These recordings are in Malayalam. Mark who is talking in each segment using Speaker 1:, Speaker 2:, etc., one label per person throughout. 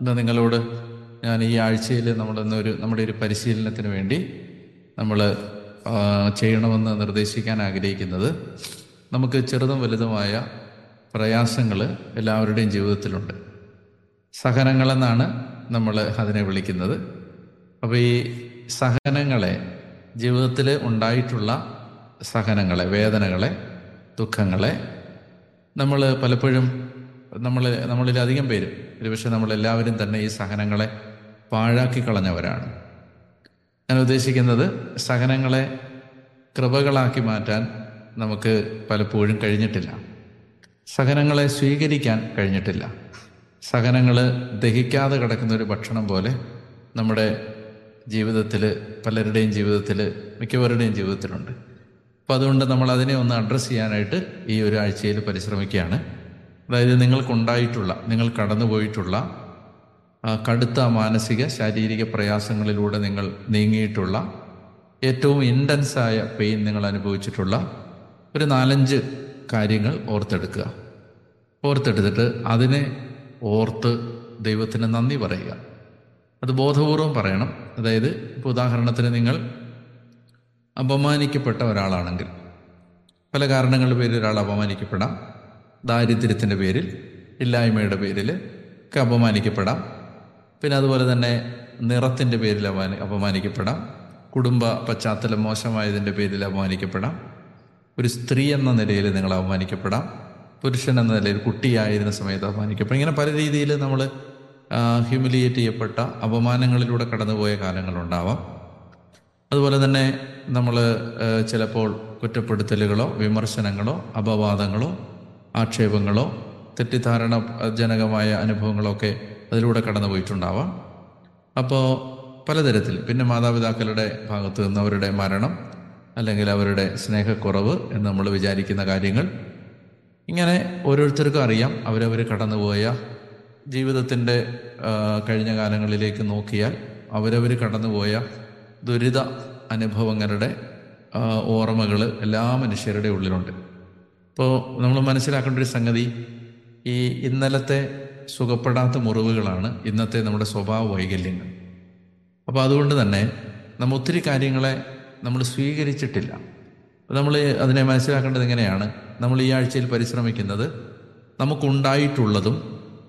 Speaker 1: ഇന്ന് നിങ്ങളോട് ഞാൻ ഈ ആഴ്ചയിൽ നമ്മളിന്നൊരു നമ്മുടെ ഒരു പരിശീലനത്തിന് വേണ്ടി നമ്മൾ ചെയ്യണമെന്ന് നിർദ്ദേശിക്കാൻ ആഗ്രഹിക്കുന്നത് നമുക്ക് ചെറുതും വലുതുമായ പ്രയാസങ്ങൾ എല്ലാവരുടെയും ജീവിതത്തിലുണ്ട്. സഹനങ്ങളെന്നാണ് നമ്മൾ അതിനെ വിളിക്കുന്നത്. അപ്പോൾ ഈ സഹനങ്ങളെ ജീവിതത്തിൽ ഉണ്ടായിട്ടുള്ള സഹനങ്ങളെ വേദനകളെ ദുഃഖങ്ങളെ നമ്മൾ പലപ്പോഴും നമ്മൾ നമ്മളിലധികം പേരും ഒരുപക്ഷെ നമ്മളെല്ലാവരും തന്നെ ഈ സഹനങ്ങളെ പാഴാക്കി കളഞ്ഞവരാണ്. ഞാൻ ഉദ്ദേശിക്കുന്നത് സഹനങ്ങളെ കൃപകളാക്കി മാറ്റാൻ നമുക്ക് പലപ്പോഴും കഴിഞ്ഞിട്ടില്ല. സഹനങ്ങളെ സ്വീകരിക്കാൻ കഴിഞ്ഞിട്ടില്ല. സഹനങ്ങൾ ദഹിക്കാതെ കിടക്കുന്ന ഒരു ഭക്ഷണം പോലെ നമ്മുടെ ജീവിതത്തിൽ പലരുടെയും ജീവിതത്തിൽ മിക്കവരുടെയും ജീവിതത്തിലുണ്ട്. അപ്പോൾ അതുകൊണ്ട് നമ്മൾ അതിനെ ഒന്ന് അഡ്രസ്സ് ചെയ്യാനായിട്ട് ഈ ഒരു ആഴ്ചയിൽ പരിശ്രമിക്കുകയാണ്. അതായത് നിങ്ങൾക്കുണ്ടായിട്ടുള്ള നിങ്ങൾ കടന്നുപോയിട്ടുള്ള കടുത്ത മാനസിക ശാരീരിക പ്രയാസങ്ങളിലൂടെ നിങ്ങൾ നീങ്ങിയിട്ടുള്ള ഏറ്റവും ഇന്റൻസായ പെയിൻ നിങ്ങൾ അനുഭവിച്ചിട്ടുള്ള ഒരു നാലഞ്ച് കാര്യങ്ങൾ ഓർത്തെടുക്കുക. ഓർത്തെടുത്തിട്ട് അതിനെ ഓർത്ത് ദൈവത്തിന് നന്ദി പറയുക. അത് ബോധപൂർവം പറയണം. അതായത് ഇപ്പോൾ ഉദാഹരണത്തിന് നിങ്ങൾ അപമാനിക്കപ്പെട്ട ഒരാളാണെങ്കിൽ പല കാരണങ്ങളുടെ പേരിൽ ഒരാൾ അപമാനിക്കപ്പെടാം. ദാരിദ്ര്യത്തിന്റെ പേരിൽ ഇല്ലായ്മയുടെ പേരിൽ അപമാനിക്കപ്പെടാം. പിന്നെ അതുപോലെ തന്നെ നിറത്തിന്റെ പേരിൽ അപമാനി അപമാനിക്കപ്പെടാം. കുടുംബ പശ്ചാത്തലം മോശമായതിന്റെ പേരിൽ അപമാനിക്കപ്പെടാം. ഒരു സ്ത്രീ എന്ന നിലയിൽ നിങ്ങൾ അപമാനിക്കപ്പെടാം. പുരുഷൻ എന്ന നിലയിൽ കുട്ടിയായിരുന്ന സമയത്ത് അപമാനിക്കപ്പെടാം. ഇങ്ങനെ പല രീതിയിൽ നമ്മൾ ഹ്യൂമിലിയേറ്റ് ചെയ്യപ്പെട്ട അപമാനങ്ങളിലൂടെ കടന്നുപോയ കാലങ്ങളുണ്ടാവാം. അതുപോലെ തന്നെ നമ്മൾ ചിലപ്പോൾ കുറ്റപ്പെടുത്തലുകളോ വിമർശനങ്ങളോ അപവാദങ്ങളോ ആക്ഷേപങ്ങളോ തെറ്റിദ്ധാരണ ജനകമായ അനുഭവങ്ങളോ ഒക്കെ അതിലൂടെ കടന്നു പോയിട്ടുണ്ടാവാം അപ്പോൾ പലതരത്തിൽ പിന്നെ മാതാപിതാക്കളുടെ ഭാഗത്തു നിന്ന് അവരുടെ മരണം അല്ലെങ്കിൽ അവരുടെ സ്നേഹക്കുറവ് എന്ന് നമ്മൾ വിചാരിക്കുന്ന കാര്യങ്ങൾ ഇങ്ങനെ ഓരോരുത്തർക്കും അറിയാം. അവരവർ കടന്നുപോയ ജീവിതത്തിന്റെ കഴിഞ്ഞ കാലങ്ങളിലേക്ക് നോക്കിയാൽ അവരവർ കടന്നുപോയ ദുരിത അനുഭവങ്ങളുടെ ഓർമ്മകൾ എല്ലാ മനുഷ്യരുടെ ഉള്ളിലുണ്ട്. ഇപ്പോൾ നമ്മൾ മനസ്സിലാക്കേണ്ട ഒരു സംഗതി ഈ ഇന്നലത്തെ സുഖപ്പെടാത്ത മുറിവുകളാണ് ഇന്നത്തെ നമ്മുടെ സ്വഭാവ വൈകല്യങ്ങൾ. അപ്പോൾ അതുകൊണ്ട് തന്നെ നമ്മൾ ഒത്തിരി കാര്യങ്ങളെ നമ്മൾ സ്വീകരിച്ചിട്ടില്ല. നമ്മൾ അതിനെ മനസ്സിലാക്കേണ്ടത് എങ്ങനെയാണ് നമ്മൾ ഈ ആഴ്ചയിൽ പരിശ്രമിക്കുന്നത് നമുക്കുണ്ടായിട്ടുള്ളതും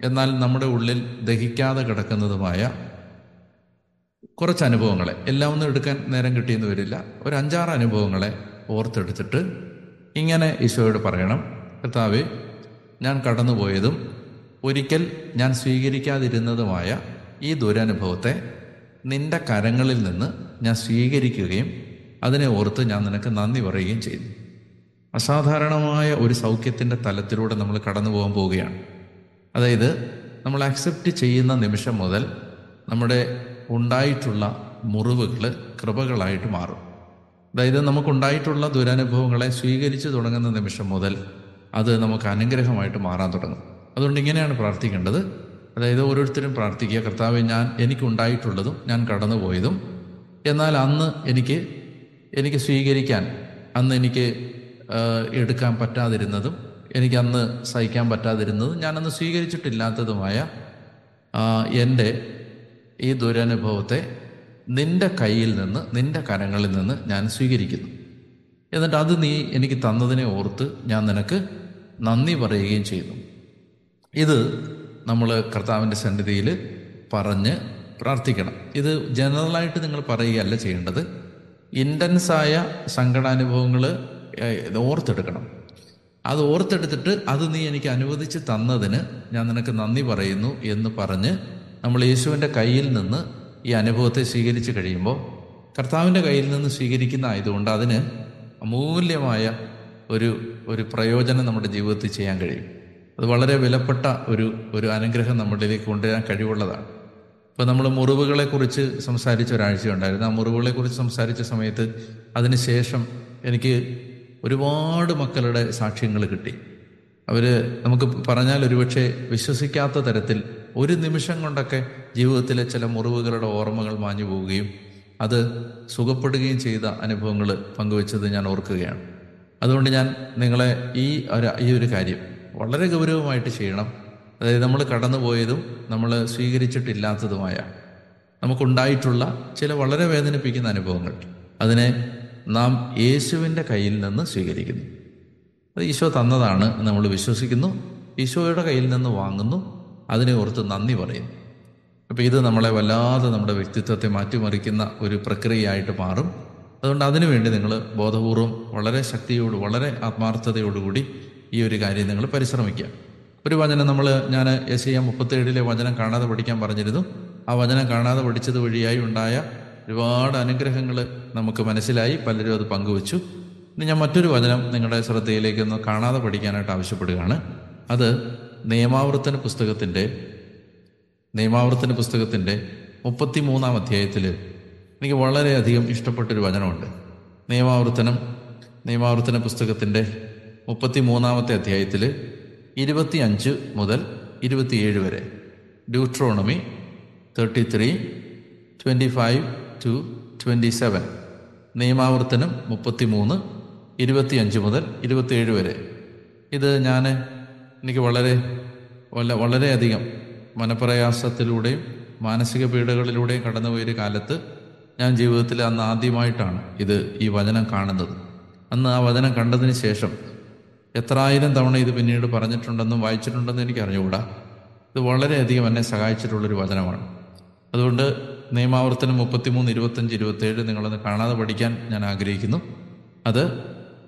Speaker 1: എന്നാൽ നമ്മുടെ ഉള്ളിൽ ദഹിക്കാതെ കിടക്കുന്നതുമായ കുറച്ച് അനുഭവങ്ങളെ എല്ലാം ഒന്നും എടുക്കാൻ നേരം കിട്ടിയെന്ന് വരില്ല. ഒരു അഞ്ചാറ് അനുഭവങ്ങളെ ഓർത്തെടുത്തിട്ട് ഇങ്ങനെ ഈശോയോട് പറയണം കർത്താവേ ഞാൻ കടന്നുപോയതും ഒരിക്കൽ ഞാൻ സ്വീകരിക്കാതിരുന്നതുമായ ഈ ദുരനുഭവത്തെ നിന്റെ കരങ്ങളിൽ നിന്ന് ഞാൻ സ്വീകരിക്കുകയും അതിനെ ഓർത്ത് ഞാൻ നിനക്ക് നന്ദി പറയുകയും ചെയ്തു അസാധാരണമായ ഒരു സൗഖ്യത്തിന്റെ തലത്തിലൂടെ നമ്മൾ കടന്നു പോകാൻ പോവുകയാണ്. അതായത് നമ്മൾ അക്സെപ്റ്റ് ചെയ്യുന്ന നിമിഷം മുതൽ നമ്മുടെ ഉണ്ടായിട്ടുള്ള മുറിവുകൾ കൃപകളായിട്ട് മാറും. അതായത് നമുക്കുണ്ടായിട്ടുള്ള ദുരനുഭവങ്ങളെ സ്വീകരിച്ചു തുടങ്ങുന്ന നിമിഷം മുതൽ അത് നമുക്ക് അനുഗ്രഹമായിട്ട് മാറാൻ തുടങ്ങും. അതുകൊണ്ട് ഇങ്ങനെയാണ് പ്രാർത്ഥിക്കേണ്ടത്. അതായത് ഓരോരുത്തരും പ്രാർത്ഥിക്കുക. കർത്താവ് ഞാൻ എനിക്കുണ്ടായിട്ടുള്ളതും ഞാൻ കടന്നുപോയതും എന്നാൽ അന്ന് എനിക്ക് എനിക്ക് സ്വീകരിക്കാൻ അന്ന് എനിക്ക് എടുക്കാൻ പറ്റാതിരുന്നതും എനിക്ക് അന്ന് സഹിക്കാൻ പറ്റാതിരുന്നതും ഞാനന്ന് സ്വീകരിച്ചിട്ടില്ലാത്തതുമായ എന്റെ ഈ ദുരനുഭവത്തെ നിന്റെ കയ്യിൽ നിന്ന് നിന്റെ കരങ്ങളിൽ നിന്ന് ഞാൻ സ്വീകരിക്കുന്നു. എന്നിട്ട് അത് നീ എനിക്ക് തന്നതിനെ ഓർത്ത് ഞാൻ നിനക്ക് നന്ദി പറയുകയും ചെയ്യുന്നു. ഇത് നമ്മൾ കർത്താവിന്റെ സന്നിധിയിൽ പറഞ്ഞ് പ്രാർത്ഥിക്കണം. ഇത് ജനറലായിട്ട് നിങ്ങൾ പറയുകയല്ല ചെയ്യേണ്ടത്. ഇന്റൻസായ സങ്കടാനുഭവങ്ങൾ ഓർത്തെടുക്കണം. അത് ഓർത്തെടുത്തിട്ട് അത് നീ എനിക്ക് അനുവദിച്ച് തന്നതിന് ഞാൻ നിനക്ക് നന്ദി പറയുന്നു എന്ന് പറഞ്ഞ് നമ്മൾ യേശുവിന്റെ കയ്യിൽ നിന്ന് ഈ അനുഭവത്തെ സ്വീകരിച്ച് കഴിയുമ്പോൾ കർത്താവിന്റെ കയ്യിൽ നിന്ന് സ്വീകരിക്കുന്ന ആയതുകൊണ്ട് അതിന് അമൂല്യമായ ഒരു ഒരു പ്രയോജനം നമ്മുടെ ജീവിതത്തിൽ ചെയ്യാൻ കഴിയും. അത് വളരെ വിലപ്പെട്ട ഒരു ഒരു അനുഗ്രഹം നമ്മളിലേക്ക് കൊണ്ടുവരാൻ കഴിവുള്ളതാണ്. ഇപ്പോൾ നമ്മൾ മുറിവുകളെക്കുറിച്ച് സംസാരിച്ച ഒരാഴ്ച ഉണ്ടായിരുന്നു ആ മുറിവുകളെക്കുറിച്ച് സംസാരിച്ച സമയത്ത് അതിനുശേഷം എനിക്ക് ഒരുപാട് മക്കളുടെ സാക്ഷ്യങ്ങൾ കിട്ടി. അവർ നമുക്ക് പറഞ്ഞാൽ ഒരുപക്ഷെ വിശ്വസിക്കാത്ത തരത്തിൽ ഒരു നിമിഷം കൊണ്ടൊക്കെ ജീവിതത്തിലെ ചില മുറിവുകളുടെ ഓർമ്മകൾ മാഞ്ഞു പോവുകയും അത് സുഖപ്പെടുകയും ചെയ്ത അനുഭവങ്ങൾ പങ്കുവെച്ചത് ഞാൻ ഓർക്കുകയാണ്. അതുകൊണ്ട് ഞാൻ നിങ്ങളെ ഈ ഒരു ഈ ഒരു കാര്യം വളരെ ഗൗരവമായിട്ട് ചെയ്യണം. അതായത് നമ്മൾ കടന്നുപോയതും നമ്മൾ സ്വീകരിച്ചിട്ടില്ലാത്തതുമായ നമുക്കുണ്ടായിട്ടുള്ള ചില വളരെ വേദനിപ്പിക്കുന്ന അനുഭവങ്ങൾ അതിനെ നാം യേശുവിന്റെ കയ്യിൽ നിന്ന് സ്വീകരിക്കുന്നു. അത് ഈശോ തന്നതാണ് നമ്മൾ വിശ്വസിക്കുന്നു. ഈശോയുടെ കയ്യിൽ നിന്ന് വാങ്ങുന്നു. അതിനെ ഓർത്ത് നന്ദി പറയുന്നു അപ്പോൾ ഇത് നമ്മളെ വല്ലാതെ നമ്മുടെ വ്യക്തിത്വത്തെ മാറ്റിമറിക്കുന്ന ഒരു പ്രക്രിയയായിട്ട് മാറും. അതുകൊണ്ട് അതിനുവേണ്ടി നിങ്ങൾ ബോധപൂർവം വളരെ ശക്തിയോട് വളരെ ആത്മാർത്ഥതയോടുകൂടി ഈ ഒരു കാര്യം നിങ്ങൾ പരിശ്രമിക്കുക. ഒരു വചനം നമ്മൾ ഞാൻ എസ് എം മുപ്പത്തേഴിലെ വചനം കാണാതെ പഠിക്കാൻ പറഞ്ഞിരുന്നു. ആ വചനം കാണാതെ പഠിച്ചത് വഴിയായി ഉണ്ടായ ഒരുപാട് അനുഗ്രഹങ്ങൾ നമുക്ക് മനസ്സിലായി. പലരും അത് പങ്കുവച്ചു. ഇനി ഞാൻ മറ്റൊരു വചനം നിങ്ങളുടെ ശ്രദ്ധയിലേക്കൊന്ന് കാണാതെ പഠിക്കാനായിട്ട് ആവശ്യപ്പെടുകയാണ്. അത് നിയമാവർത്തന പുസ്തകത്തിന്റെ നിയമാവർത്തന പുസ്തകത്തിന്റെ മുപ്പത്തി മൂന്നാം അധ്യായത്തിൽ എനിക്ക് വളരെയധികം ഇഷ്ടപ്പെട്ടൊരു വചനമുണ്ട്. നിയമാവർത്തനം നിയമാവർത്തന പുസ്തകത്തിന്റെ മുപ്പത്തി മൂന്നാമത്തെ അധ്യായത്തിൽ ഇരുപത്തി അഞ്ച് മുതൽ ഇരുപത്തിയേഴ് വരെ. Deuteronomy thirty three twenty five to twenty seven നിയമാവർത്തനം മുപ്പത്തി മൂന്ന് ഇരുപത്തി അഞ്ച് മുതൽ ഇരുപത്തിയേഴ് വരെ. ഇത് ഞാൻ എനിക്ക് വളരെ വല്ല വളരെയധികം മനപ്രയാസത്തിലൂടെയും മാനസിക പീഡകളിലൂടെയും കടന്നുപോയൊരു കാലത്ത് ഞാൻ ജീവിതത്തിൽ അന്ന് ആദ്യമായിട്ടാണ് ഇത് ഈ വചനം കാണുന്നത്. അന്ന് ആ വചനം കണ്ടതിന് ശേഷം എത്രായിരം തവണ ഇത് പിന്നീട് പറഞ്ഞിട്ടുണ്ടെന്നും വായിച്ചിട്ടുണ്ടെന്നും എനിക്ക് അറിഞ്ഞുകൂടാ ഇത് വളരെയധികം എന്നെ സഹായിച്ചിട്ടുള്ളൊരു വചനമാണ്. അതുകൊണ്ട് നിയമാവർത്തനം മുപ്പത്തിമൂന്ന് ഇരുപത്തഞ്ച് ഇരുപത്തേഴ് നിങ്ങളൊന്ന് കാണാതെ പഠിക്കാൻ ഞാൻ ആഗ്രഹിക്കുന്നു. അത്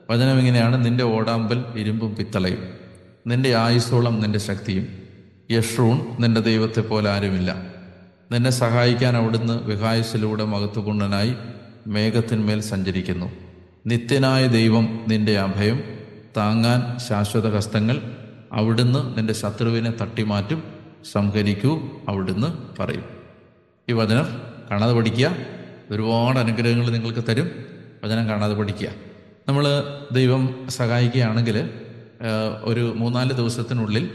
Speaker 1: വചനം ഇങ്ങനെയാണ് നിന്റെ ഓടാമ്പൽ ഇരുമ്പും പിത്തളയും. നിന്റെ ആയുസോളം നിന്റെ ശക്തിയും. യഷൂൺ നിന്റെ ദൈവത്തെ പോലെ ആരുമില്ല. നിന്നെ സഹായിക്കാൻ അവിടുന്ന് വിഹായുസിലൂടെ മകത്തുകൊണ്ടനായി മേഘത്തിന്മേൽ സഞ്ചരിക്കുന്നു. നിത്യനായ ദൈവം നിന്റെ അഭയം താങ്ങാൻ ശാശ്വത ഹസ്തങ്ങൾ അവിടുന്ന് നിന്റെ ശത്രുവിനെ തട്ടിമാറ്റും സംഹരിക്കൂ അവിടുന്ന് പറയും. ഈ വചനം കാണാതെ പഠിക്കുക. ഒരുപാട് അനുഗ്രഹങ്ങൾ നിങ്ങൾക്ക് തരും. വചനം കാണാതെ പഠിക്കുക. നമ്മൾ ദൈവം സഹായിക്കുകയാണെങ്കിൽ ഒരു മൂന്നാൽ ദിവസത്തിനുള്ളിൽ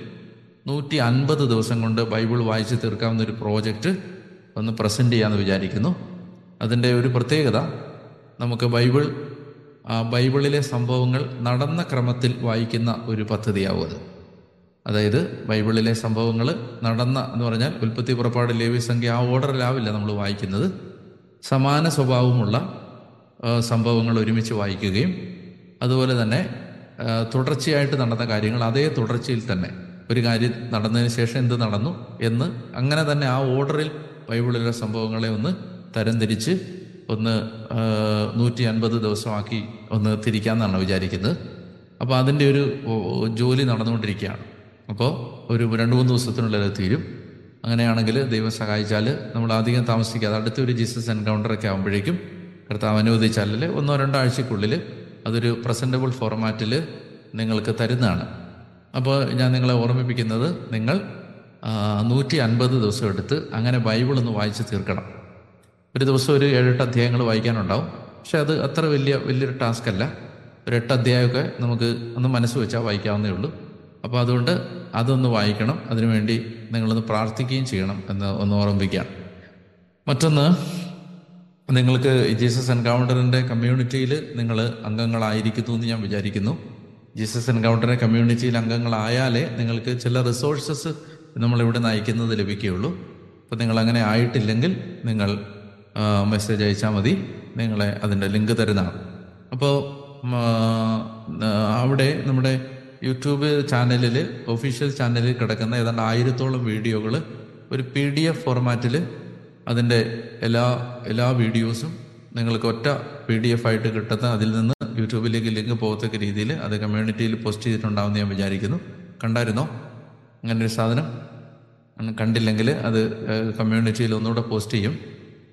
Speaker 1: നൂറ്റി അൻപത് ദിവസം കൊണ്ട് ബൈബിൾ വായിച്ച് തീർക്കാവുന്ന ഒരു പ്രോജക്റ്റ് ഒന്ന് പ്രസന്റ് ചെയ്യാമെന്ന് വിചാരിക്കുന്നു. അതിന്റെ ഒരു പ്രത്യേകത നമുക്ക് ബൈബിൾ ബൈബിളിലെ സംഭവങ്ങൾ നടന്ന ക്രമത്തിൽ വായിക്കുന്ന ഒരു പദ്ധതിയാവും അത്. അതായത് ബൈബിളിലെ സംഭവങ്ങൾ നടന്ന എന്ന് പറഞ്ഞാൽ ഉൽപ്പത്തി പുറപ്പാട് ലേവി സംഖ്യ ആ ഓർഡറിലാവില്ല നമ്മൾ വായിക്കുന്നത്. സമാന സ്വഭാവമുള്ള സംഭവങ്ങൾ ഒരുമിച്ച് വായിക്കുകയും അതുപോലെ തന്നെ തുടർച്ചയായിട്ട് നടന്ന കാര്യങ്ങൾ അതേ തുടർച്ചയിൽ തന്നെ. ഒരു കാര്യം നടന്നതിന് ശേഷം എന്ത് നടന്നു എന്ന് അങ്ങനെ തന്നെ ആ ഓർഡറിൽ ബൈബിളിലെ സംഭവങ്ങളെ ഒന്ന് തരംതിരിച്ച് ഒന്ന് നൂറ്റി അൻപത് ദിവസമാക്കി ഒന്ന് തിരിക്കാമെന്നാണ് വിചാരിക്കുന്നത്. അപ്പോൾ അതിന്റെ ഒരു ജോലി നടന്നുകൊണ്ടിരിക്കുകയാണ്. അപ്പോൾ ഒരു രണ്ട് മൂന്ന് ദിവസത്തിനുള്ളിൽ തീരും. അങ്ങനെയാണെങ്കിൽ ദൈവം സഹായിച്ചാൽ നമ്മൾ അധികം താമസിക്കാതെ അടുത്തൊരു ജീസസ് എൻകൗണ്ടറൊക്കെ ആകുമ്പോഴേക്കും കർത്താവ് അനുവദിച്ചാൽ ഒന്നോ രണ്ടോ ആഴ്ചക്കുള്ളിൽ അതൊരു പ്രസന്റബിൾ ഫോർമാറ്റിൽ നിങ്ങൾക്ക് തരുന്നതാണ്. അപ്പോൾ ഞാൻ നിങ്ങളെ ഓർമ്മിപ്പിക്കുന്നത് നിങ്ങൾ നൂറ്റി അൻപത് ദിവസം എടുത്ത് അങ്ങനെ ബൈബിൾ ഒന്ന് വായിച്ച് തീർക്കണം. ഒരു ദിവസം ഒരു ഏഴെട്ട് അധ്യായങ്ങൾ വായിക്കാനുണ്ടാവും. പക്ഷെ അത് അത്ര വലിയ വലിയൊരു ടാസ്ക് അല്ല. ഒരു എട്ട് അധ്യായമൊക്കെ നമുക്ക് ഒന്ന് മനസ്സ് വെച്ചാൽ വായിക്കാവുന്നേ ഉള്ളൂ. അപ്പോൾ അതുകൊണ്ട് അതൊന്ന് വായിക്കണം. അതിനുവേണ്ടി നിങ്ങളൊന്ന് പ്രാർത്ഥിക്കുകയും ചെയ്യണം എന്ന് ഒന്ന് ഓർമ്മിപ്പിക്കാം. മറ്റൊന്ന് നിങ്ങൾക്ക് ജീസസ് എൻകൗണ്ടറിന്റെ കമ്മ്യൂണിറ്റിയിൽ നിങ്ങൾ അംഗങ്ങളായിരിക്കുന്നു എന്ന് ഞാൻ വിചാരിക്കുന്നു. ജീസസ് എൻകൗണ്ടറിന്റെ കമ്മ്യൂണിറ്റിയിൽ അംഗങ്ങളായാലേ നിങ്ങൾക്ക് ചില റിസോഴ്സസ് നമ്മളിവിടെ നിന്ന് അയക്കുന്നത് ലഭിക്കുകയുള്ളൂ. അപ്പോൾ നിങ്ങൾ അങ്ങനെ ആയിട്ടില്ലെങ്കിൽ നിങ്ങൾ മെസ്സേജ് അയച്ചാൽ മതി. നിങ്ങളെ അതിന്റെ ലിങ്ക് തരുന്നതാണ്. അപ്പോൾ അവിടെ നമ്മുടെ യൂട്യൂബ് ചാനലിൽ ഒഫീഷ്യൽ ചാനലിൽ കിടക്കുന്ന ഏതാണ്ട് ആയിരത്തോളം വീഡിയോകൾ ഒരു പി ഡി എഫ് ഫോർമാറ്റിൽ അതിന്റെ എല്ലാ എല്ലാ വീഡിയോസും നിങ്ങൾക്ക് ഒറ്റ പി ഡി എഫ് ആയിട്ട് കിട്ടുന്ന അതിൽ നിന്ന് യൂട്യൂബിലേക്ക് ലിങ്ക് പോകത്തക്ക രീതിയിൽ അത് കമ്മ്യൂണിറ്റിയിൽ പോസ്റ്റ് ചെയ്തിട്ടുണ്ടാവുമെന്ന് ഞാൻ വിചാരിക്കുന്നു. കണ്ടായിരുന്നോ? അങ്ങനെ ഒരു സാധനം കണ്ടില്ലെങ്കിൽ അത് കമ്മ്യൂണിറ്റിയിൽ ഒന്നുകൂടെ പോസ്റ്റ് ചെയ്യും.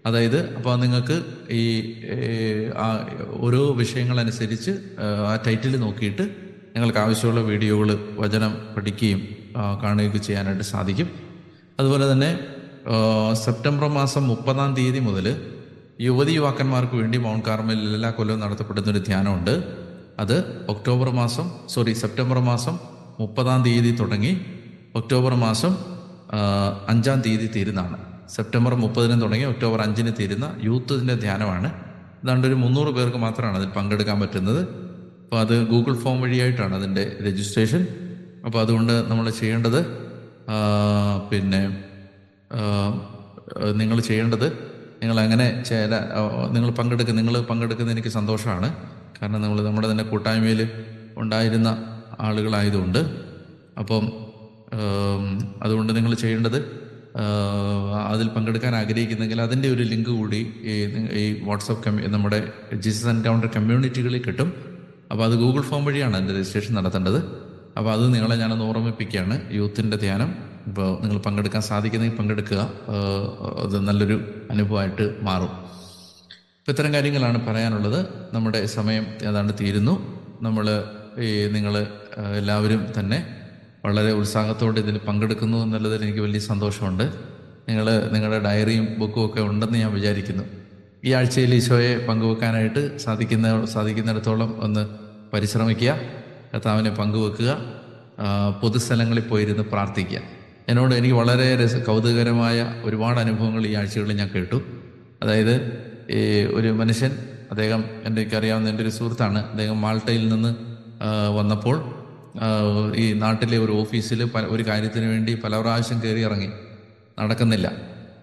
Speaker 1: അതായത് അപ്പോൾ നിങ്ങൾക്ക് ഈ ഓരോ വിഷയങ്ങളനുസരിച്ച് ആ ടൈറ്റിൽ നോക്കിയിട്ട് നിങ്ങൾക്ക് ആവശ്യമുള്ള വീഡിയോകൾ വചനം പഠിക്കുകയും കാണുകയൊക്കെ ചെയ്യാനായിട്ട് സാധിക്കും. അതുപോലെ തന്നെ സെപ്റ്റംബർ മാസം മുപ്പതാം തീയതി മുതൽ യുവതി യുവാക്കന്മാർക്ക് വേണ്ടി മൗണ്ട് കാർമലിൽ എല്ലാ കൊല്ലവും നടത്തപ്പെടുന്ന ഒരു ധ്യാനമുണ്ട്. അത് ഒക്ടോബർ മാസം സോറി സെപ്റ്റംബർ മാസം മുപ്പതാം തീയതി തുടങ്ങി ഒക്ടോബർ മാസം അഞ്ചാം തീയതി തീരുന്നതാണ്. സെപ്റ്റംബർ മുപ്പതിന് തുടങ്ങി ഒക്ടോബർ അഞ്ചിന് തീരുന്ന യൂത്തിന്റെ ധ്യാനമാണ്. ഏതാണ്ട് ഒരു മുന്നൂറ് പേർക്ക് മാത്രമാണ് അതിൽ പങ്കെടുക്കാൻ പറ്റുന്നത്. അപ്പോൾ അത് ഗൂഗിൾ ഫോം വഴിയായിട്ടാണ് അതിന്റെ രജിസ്ട്രേഷൻ. അപ്പോൾ അതുകൊണ്ട് നമ്മൾ ചെയ്യേണ്ടത് പിന്നെ നിങ്ങൾ ചെയ്യേണ്ടത് നിങ്ങൾ അങ്ങനെ ചില നിങ്ങൾ പങ്കെടുക്കുന്ന നിങ്ങൾ പങ്കെടുക്കുന്ന എനിക്ക് സന്തോഷമാണ്. കാരണം നമ്മൾ നമ്മുടെ തന്നെ കൂട്ടായ്മയിൽ ഉണ്ടായിരുന്ന ആളുകളായതുകൊണ്ട്. അപ്പം അതുകൊണ്ട് നിങ്ങൾ ചെയ്യേണ്ടത് അതിൽ പങ്കെടുക്കാൻ ആഗ്രഹിക്കുന്നെങ്കിൽ അതിന്റെ ഒരു ലിങ്ക് കൂടി ഈ ഈ വാട്സപ്പ് കമ്മ്യൂ നമ്മുടെ ജീസസ് എൻകൗണ്ടർ കമ്മ്യൂണിറ്റികളിൽ കിട്ടും. അപ്പോൾ അത് ഗൂഗിൾ ഫോം വഴിയാണ് അതിന്റെ രജിസ്ട്രേഷൻ നടത്തേണ്ടത്. അപ്പോൾ അത് നിങ്ങളെ ഞാനൊന്ന് ഓർമ്മിപ്പിക്കുകയാണ്. യൂത്തിന്റെ ധ്യാനം. ഇപ്പോൾ നിങ്ങൾ പങ്കെടുക്കാൻ സാധിക്കുന്നെങ്കിൽ പങ്കെടുക്കുക. അത് നല്ലൊരു അനുഭവമായിട്ട് മാറും. ഇപ്പം ഇത്തരം കാര്യങ്ങളാണ് പറയാനുള്ളത്. നമ്മുടെ സമയം ഏതാണ്ട് തീരുന്നു. നമ്മൾ ഈ നിങ്ങൾ എല്ലാവരും തന്നെ വളരെ ഉത്സാഹത്തോടെ ഇതിൽ പങ്കെടുക്കുന്നു എന്നുള്ളതിൽ എനിക്ക് വലിയ സന്തോഷമുണ്ട്. നിങ്ങൾ നിങ്ങളുടെ ഡയറിയും ബുക്കും ഒക്കെ ഉണ്ടെന്ന് ഞാൻ വിചാരിക്കുന്നു. ഈ ആഴ്ചയിൽ ഈശോയെ പങ്കുവെക്കാനായിട്ട് സാധിക്കുന്ന സാധിക്കുന്നിടത്തോളം ഒന്ന് പരിശ്രമിക്കുക. കർത്താവിനെ പങ്കുവെക്കുക. പൊതുസ്ഥലങ്ങളിൽ പോയിരുന്ന് പ്രാർത്ഥിക്കുക. എന്നോട് എനിക്ക് വളരെ രസ കൗതുകകരമായ ഒരുപാട് അനുഭവങ്ങൾ ഈ ആഴ്ചകളിൽ ഞാൻ കേട്ടു. അതായത് ഈ ഒരു മനുഷ്യൻ അദ്ദേഹം എന്റെ അറിയാവുന്ന എന്റെ ഒരു സുഹൃത്താണ്. അദ്ദേഹം മാൾട്ടയിൽ നിന്ന് വന്നപ്പോൾ ഈ നാട്ടിലെ ഒരു ഓഫീസിൽ പല ഒരു കാര്യത്തിന് വേണ്ടി പല പ്രാവശ്യം കയറി ഇറങ്ങി. നടക്കുന്നില്ല.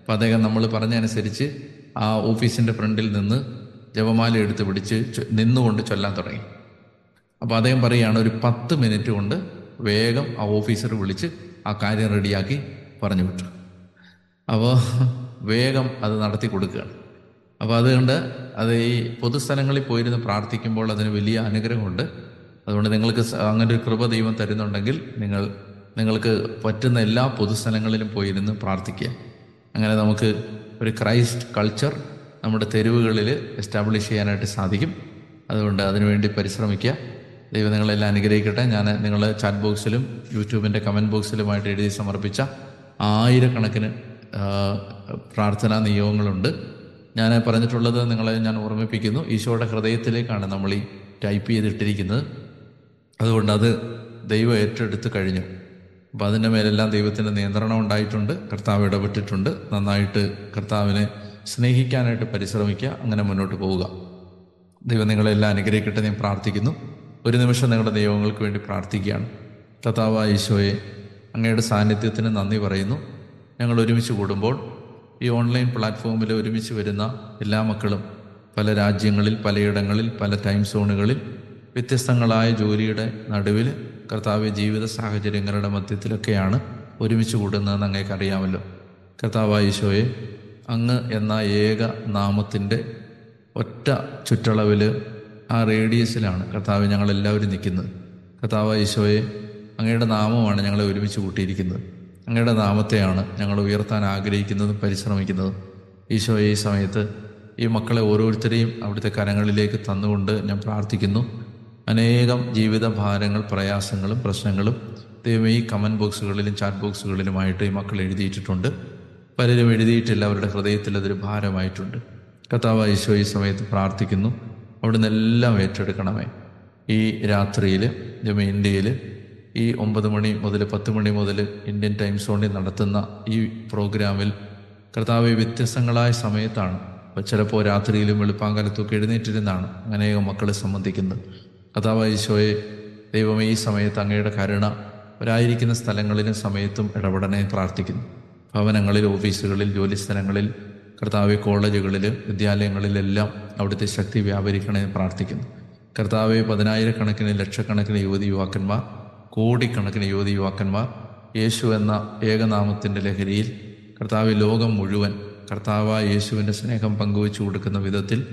Speaker 1: അപ്പം അദ്ദേഹം നമ്മൾ പറഞ്ഞനുസരിച്ച് ആ ഓഫീസിന്റെ ഫ്രണ്ടിൽ നിന്ന് ജപമാല എടുത്ത് പിടിച്ച് നിന്നുകൊണ്ട് ചൊല്ലാൻ തുടങ്ങി. അപ്പോൾ അദ്ദേഹം പറയുകയാണ് ഒരു പത്ത് മിനിറ്റ് കൊണ്ട് വേഗം ആ ഓഫീസർ വിളിച്ച് ആ കാര്യം റെഡിയാക്കി പറഞ്ഞു വിട്ടു. അപ്പോൾ വേഗം അത് നടത്തി കൊടുക്കുകയാണ്. അപ്പോൾ അതുകൊണ്ട് അത് ഈ പൊതുസ്ഥലങ്ങളിൽ പോയിരുന്ന് പ്രാർത്ഥിക്കുമ്പോൾ അതിന് വലിയ അനുഗ്രഹമുണ്ട്. അതുകൊണ്ട് നിങ്ങൾക്ക് അങ്ങനെ ഒരു കൃപ ദൈവം തരുന്നുണ്ടെങ്കിൽ നിങ്ങൾ നിങ്ങൾക്ക് പറ്റുന്ന എല്ലാ പൊതുസ്ഥലങ്ങളിലും പോയിരുന്ന് പ്രാർത്ഥിക്കുക. അങ്ങനെ നമുക്ക് ഒരു ക്രൈസ്റ്റ് കൾച്ചർ നമ്മുടെ തെരുവുകളിൽ എസ്റ്റാബ്ലിഷ് ചെയ്യാനായിട്ട് സാധിക്കും. അതുകൊണ്ട് അതിനുവേണ്ടി പരിശ്രമിക്കുക. ദൈവം നിങ്ങളെല്ലാം അനുഗ്രഹിക്കട്ടെ. ഞാൻ നിങ്ങൾ ചാറ്റ് ബോക്സിലും യൂട്യൂബിന്റെ കമന്റ് ബോക്സിലുമായിട്ട് എഴുതി സമർപ്പിച്ച ആയിരക്കണക്കിന് പ്രാർത്ഥനാ നിയോഗങ്ങളുണ്ട്. ഞാൻ പറഞ്ഞിട്ടുള്ളത് നിങ്ങളെ ഞാൻ ഓർമ്മിപ്പിക്കുന്നു. ഈശോയുടെ ഹൃദയത്തിലേക്കാണ് നമ്മൾ ഈ ടൈപ്പ് ചെയ്തിട്ടിരിക്കുന്നത്. അതുകൊണ്ട് അത് ദൈവം ഏറ്റെടുത്ത് കഴിഞ്ഞു. അപ്പം അതിന്റെ മേലെല്ലാം ദൈവത്തിന്റെ നിയന്ത്രണം ഉണ്ടായിട്ടുണ്ട്. കർത്താവ് ഇടപെട്ടിട്ടുണ്ട്. നന്നായിട്ട് കർത്താവിനെ സ്നേഹിക്കാനായിട്ട് പരിശ്രമിക്കുക. അങ്ങനെ മുന്നോട്ട് പോവുക. ദൈവം നിങ്ങളെല്ലാം അനുഗ്രഹിക്കട്ടെ ഞാൻ പ്രാർത്ഥിക്കുന്നു. ഒരു നിമിഷം നിങ്ങളുടെ ദൈവങ്ങൾക്ക് വേണ്ടി പ്രാർത്ഥിക്കുകയാണ്. കഥാവ ഈശോയെ അങ്ങയുടെ സാന്നിധ്യത്തിന് നന്ദി പറയുന്നു. ഞങ്ങൾ ഒരുമിച്ച് കൂടുമ്പോൾ ഈ ഓൺലൈൻ പ്ലാറ്റ്ഫോമിൽ ഒരുമിച്ച് വരുന്ന എല്ലാ മക്കളും പല രാജ്യങ്ങളിൽ പലയിടങ്ങളിൽ പല ടൈം സോണുകളിൽ വ്യത്യസ്തങ്ങളായ ജോലിയുടെ നടുവിൽ കർത്താവ് ജീവിത സാഹചര്യങ്ങളുടെ മധ്യത്തിലൊക്കെയാണ് ഒരുമിച്ച് കൂടുന്നതെന്ന് അങ്ങേക്ക് അറിയാമല്ലോ. കർത്താവായ ഈശോയെ അങ്ങ് എന്ന ഏക നാമത്തിന്റെ ഒറ്റ ചുറ്റളവിൽ ആ റേഡിയസിലാണ് കർത്താവ് ഞങ്ങളെല്ലാവരും നിൽക്കുന്നത്. കർത്താവ് ഈശോയെ അങ്ങയുടെ നാമമാണ് ഞങ്ങളെ ഒരുമിച്ച് കൂട്ടിയിരിക്കുന്നത്. അങ്ങയുടെ നാമത്തെയാണ് ഞങ്ങൾ ഉയർത്താൻ ആഗ്രഹിക്കുന്നതും പരിശ്രമിക്കുന്നതും. ഈശോയെ ഈ സമയത്ത് ഈ മക്കളെ ഓരോരുത്തരെയും അവിടുത്തെ കരങ്ങളിലേക്ക് തന്നുകൊണ്ട് ഞാൻ പ്രാർത്ഥിക്കുന്നു. അനേകം ജീവിത ഭാരങ്ങൾ പ്രയാസങ്ങളും പ്രശ്നങ്ങളും ദൈവം ഈ കമന്റ് ബോക്സുകളിലും ചാറ്റ് ബോക്സുകളിലുമായിട്ട് ഈ മക്കൾ എഴുതിയിട്ടിട്ടുണ്ട്. പലരും എഴുതിയിട്ടില്ല അവരുടെ ഹൃദയത്തിൽ അതൊരു ഭാരമായിട്ടുണ്ട്. കർത്താവ് ഈശോ ഈ സമയത്ത് പ്രാർത്ഥിക്കുന്നു. അവിടുന്ന് എല്ലാം ഏറ്റെടുക്കണമേ. ഈ രാത്രിയിൽ ജമ ഇന്ത്യയിൽ ഈ ഒമ്പത് മണി മുതൽ പത്ത് മണി മുതൽ ഇന്ത്യൻ ടൈം സോണിൽ നടത്തുന്ന ഈ പ്രോഗ്രാമിൽ കർത്താവ് വ്യത്യസ്തങ്ങളായ സമയത്താണ്. ചിലപ്പോൾ രാത്രിയിലും വെളുപ്പാങ്കാലത്തൊക്കെ എഴുന്നേറ്റിരുന്നാണ് അനേകം മക്കളെ സംബന്ധിക്കുന്നത്. കർത്താവ് ഈശോയെ ദൈവമേ ഈ സമയത്ത് അങ്ങയുടെ കരുണ ഒരായിരിക്കുന്ന സ്ഥലങ്ങളിലും സമയത്തും ഇടപെടനെ പ്രാർത്ഥിക്കുന്നു. ഭവനങ്ങളിൽ ഓഫീസുകളിൽ ജോലി സ്ഥലങ്ങളിൽ കർത്താവ് കോളേജുകളിൽ വിദ്യാലയങ്ങളിലെല്ലാം അവിടുത്തെ ശക്തി വ്യാപരിക്കണേ എന്ന് പ്രാർത്ഥിക്കുന്നു. കർത്താവ് പതിനായിരക്കണക്കിന് ലക്ഷക്കണക്കിന് യുവതി യുവാക്കന്മാർ കോടിക്കണക്കിന് യുവതി യുവാക്കന്മാർ യേശു എന്ന ഏകനാമത്തിന്റെ ലഹരിയിൽ കർത്താവ് ലോകം മുഴുവൻ കർത്താവ് യേശുവിന്റെ സ്നേഹം പങ്കുവച്ചു കൊടുക്കുന്ന വിധത്തിൽ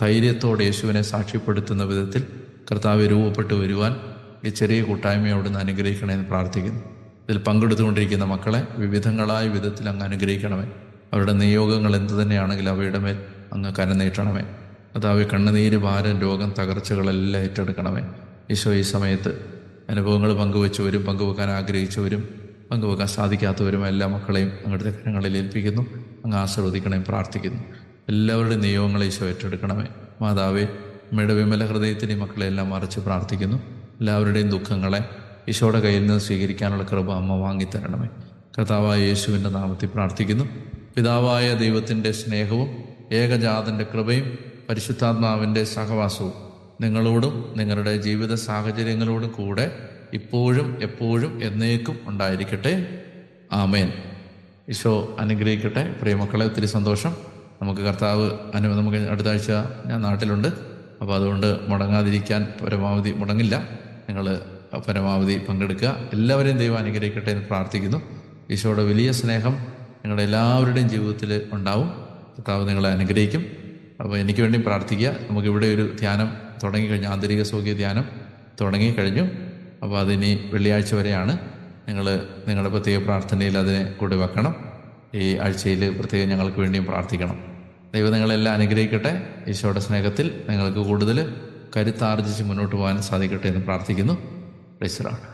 Speaker 1: ധൈര്യത്തോടെ യേശുവിനെ സാക്ഷ്യപ്പെടുത്തുന്ന വിധത്തിൽ കർത്താവ് രൂപപ്പെട്ടു വരുവാൻ ഈ ചെറിയ കൂട്ടായ്മ അവിടുന്ന് അനുഗ്രഹിക്കണമെന്ന് പ്രാർത്ഥിക്കുന്നു. ഇതിൽ പങ്കെടുത്തുകൊണ്ടിരിക്കുന്ന മക്കളെ വിവിധങ്ങളായ വിധത്തിൽ അങ്ങ് അനുഗ്രഹിക്കണമേ. അവരുടെ നിയോഗങ്ങൾ എന്തു തന്നെയാണെങ്കിലും അവയുടെ മേൽ അങ്ങ് കരനീട്ടണമേ കർത്താവ് കണ്ണുനീര് ഭാരം രോഗം തകർച്ചകളെല്ലാം ഏറ്റെടുക്കണമേ. ഈശോ ഈ സമയത്ത് അനുഭവങ്ങൾ പങ്കുവെച്ചവരും പങ്കുവെക്കാൻ ആഗ്രഹിച്ചവരും പങ്കുവെക്കാൻ സാധിക്കാത്തവരും എല്ലാ മക്കളെയും അങ്ങയുടെ കരങ്ങളിൽ ഏൽപ്പിക്കുന്നു. അങ്ങ് ആശീർവദിക്കണേയും പ്രാർത്ഥിക്കുന്നു. എല്ലാവരുടെയും നിയോഗങ്ങളെ ഈശോ ഏറ്റെടുക്കണമേ. മാതാവേ അമ്മയുടെ വിമല ഹൃദയത്തിന് ഈ മക്കളെ എല്ലാം മറിച്ച് പ്രാർത്ഥിക്കുന്നു. എല്ലാവരുടെയും ദുഃഖങ്ങളെ ഈശോയുടെ കയ്യിൽ നിന്ന് സ്വീകരിക്കാനുള്ള കൃപ അമ്മ വാങ്ങിത്തരണമേ. കർത്താവായ യേശുവിന്റെ നാമത്തിൽ പ്രാർത്ഥിക്കുന്നു. പിതാവായ ദൈവത്തിന്റെ സ്നേഹവും ഏകജാതന്റെ കൃപയും പരിശുദ്ധാത്മാവിന്റെ സഹവാസവും നിങ്ങളോടും നിങ്ങളുടെ ജീവിത സാഹചര്യങ്ങളോടും കൂടെ ഇപ്പോഴും എപ്പോഴും എന്നേക്കും ഉണ്ടായിരിക്കട്ടെ. ആമേൻ. ഈശോ അനുഗ്രഹിക്കട്ടെ. പ്രിയമക്കളെ ഒത്തിരി സന്തോഷം. നമുക്ക് കർത്താവ് അനു നമുക്ക് അടുത്ത ആഴ്ച ഞാൻ നാട്ടിലുണ്ട്. അപ്പോൾ അതുകൊണ്ട് മുടങ്ങാതിരിക്കാൻ പരമാവധി മുടങ്ങില്ല. നിങ്ങൾ പരമാവധി പങ്കെടുക്കുക. എല്ലാവരെയും ദൈവം അനുഗ്രഹിക്കട്ടെ എന്ന് പ്രാർത്ഥിക്കുന്നു. ഈശോയുടെ വലിയ സ്നേഹം നിങ്ങളുടെ എല്ലാവരുടെയും ജീവിതത്തിൽ ഉണ്ടാവും. കർത്താവ് നിങ്ങളെ അനുഗ്രഹിക്കും. അപ്പോൾ എനിക്ക് വേണ്ടി പ്രാർത്ഥിക്കുക. നമുക്കിവിടെ ഒരു ധ്യാനം തുടങ്ങിക്കഴിഞ്ഞു. ആന്തരിക സൗഖ്യ ധ്യാനം തുടങ്ങിക്കഴിഞ്ഞു. അപ്പോൾ അതിനി വെള്ളിയാഴ്ച വരെയാണ് നിങ്ങൾ നിങ്ങളുടെ പ്രത്യേക പ്രാർത്ഥനയിൽ അതിനെ കൂടി വെക്കണം. ഈ ആഴ്ചയിൽ പ്രത്യേകം ഞങ്ങൾക്ക് വേണ്ടിയും പ്രാർത്ഥിക്കണം. ദൈവം നിങ്ങളെല്ലാം അനുഗ്രഹിക്കട്ടെ. ഈശോയുടെ സ്നേഹത്തിൽ നിങ്ങൾക്ക് കൂടുതൽ കരുത്താർജിച്ച് മുന്നോട്ട് പോകാൻ സാധിക്കട്ടെ എന്ന് പ്രാർത്ഥിക്കുന്നു. പ്രൈസറാണ്